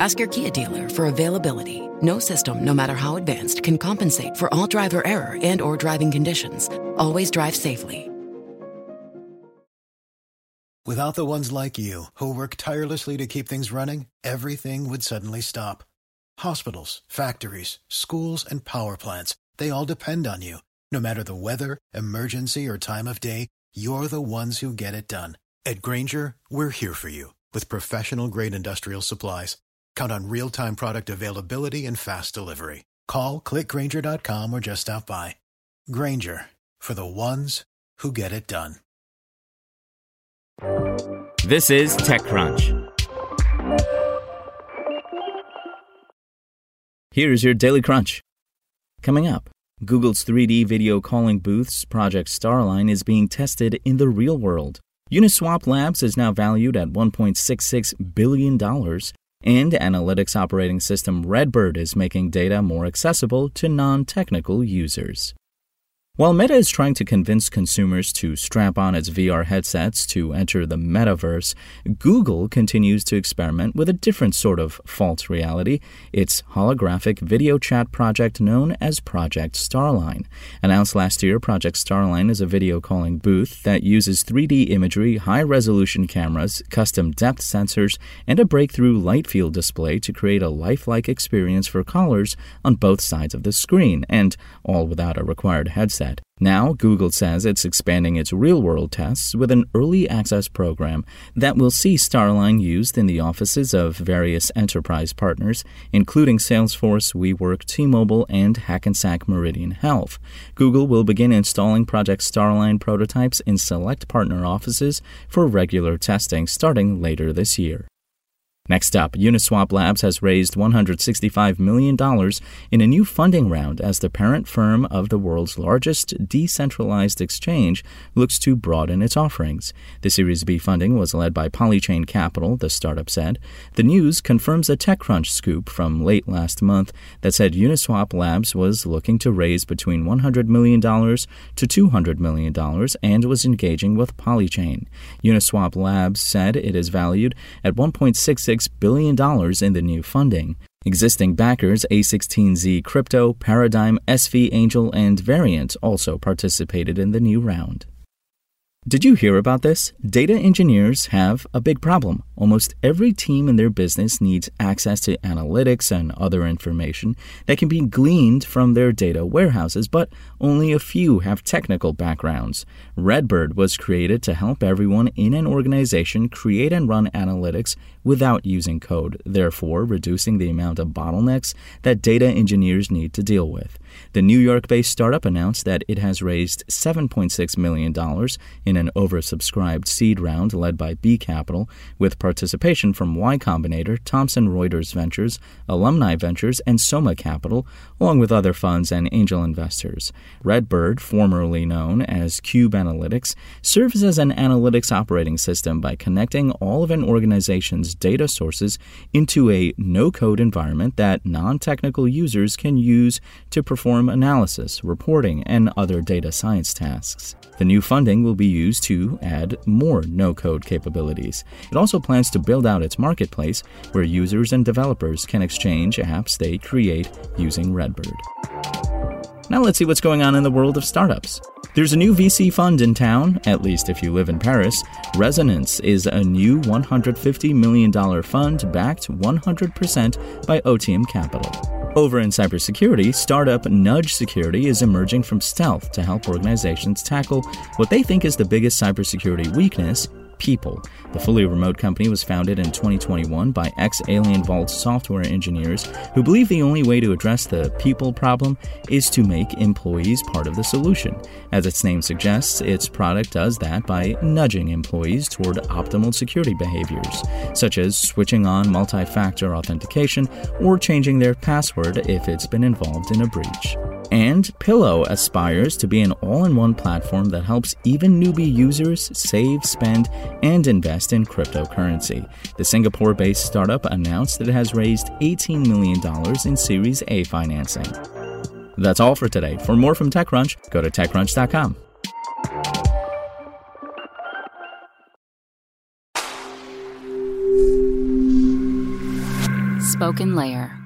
Ask your Kia dealer for availability. No system, no matter how advanced, can compensate for all driver error and or driving conditions. Always drive safely. Without the ones like you, who work tirelessly to keep things running, everything would suddenly stop. Hospitals, factories, schools, and power plants, they all depend on you. No matter the weather, emergency, or time of day, you're the ones who get it done. At Grainger, we're here for you with professional grade industrial supplies. Count on real time product availability and fast delivery. Call clickgranger.com or just stop by. Grainger for the ones who get it done. This is TechCrunch. Here's your Daily Crunch. Coming up, Google's 3D video calling booth's Project Starline is being tested in the real world. Uniswap Labs is now valued at $1.66 billion, and analytics operating system Redbird is making data more accessible to non technical users. While Meta is trying to convince consumers to strap on its VR headsets to enter the metaverse, Google continues to experiment with a different sort of false reality, its holographic video chat project known as Project Starline. Announced last year, Project Starline is a video calling booth that uses 3D imagery, high resolution cameras, custom depth sensors, and a breakthrough light field display to create a lifelike experience for callers on both sides of the screen, and all without a required headset. Now, Google says it's expanding its real world tests with an early access program that will see Starline used in the offices of various enterprise partners, including Salesforce, WeWork, T Mobile, and Hackensack Meridian Health. Google will begin installing Project Starline prototypes in select partner offices for regular testing starting later this year. Next up, Uniswap Labs has raised $165 million in a new funding round as the parent firm of the world's largest decentralized exchange looks to broaden its offerings. The Series B funding was led by Polychain Capital, the startup said. The news confirms a TechCrunch scoop from late last month that said Uniswap Labs was looking to raise between $100 million to $200 million and was engaging with Polychain. Uniswap Labs said it is valued at 1.66 $6 billion in the new funding. Existing backers A16Z Crypto, Paradigm, SV Angel, and Variant also participated in the new round. Did you hear about this? Data engineers have a big problem. Almost every team in their business needs access to analytics and other information that can be gleaned from their data warehouses, but only a few have technical backgrounds. Redbird was created to help everyone in an organization create and run analytics without using code, therefore, reducing the amount of bottlenecks that data engineers need to deal with. The New York based startup announced that it has raised $7.6 million in an oversubscribed seed round led by B Capital, with participation from Y Combinator, Thomson Reuters Ventures, Alumni Ventures, and Soma Capital, along with other funds and angel investors. Redbird, formerly known as Cube Analytics, serves as an analytics operating system by connecting all of an organization's data sources into a no code environment that non technical users can use to perform analysis, reporting, and other data science tasks. The new funding will be used to add more no code capabilities. It also plans to build out its marketplace where users and developers can exchange apps they create using Redbird. Now let's see what's going on in the world of startups. There's a new VC fund in town, at least if you live in Paris. Resonance is a new $150 million fund backed 100% by OTM Capital. Over in cybersecurity, startup Nudge Security is emerging from stealth to help organizations tackle what they think is the biggest cybersecurity weakness people. The fully remote company was founded in 2021 by ex AlienVault software engineers who believe the only way to address the people problem is to make employees part of the solution. As its name suggests, its product does that by nudging employees toward optimal security behaviors, such as switching on multi factor authentication or changing their password if it's been involved in a breach. And Pillow aspires to be an all in one platform that helps even newbie users save, spend, and invest in cryptocurrency. The Singapore based startup announced that it has raised $18 million in Series A financing. That's all for today. For more from TechCrunch, go to TechCrunch.com. Spoken Layer.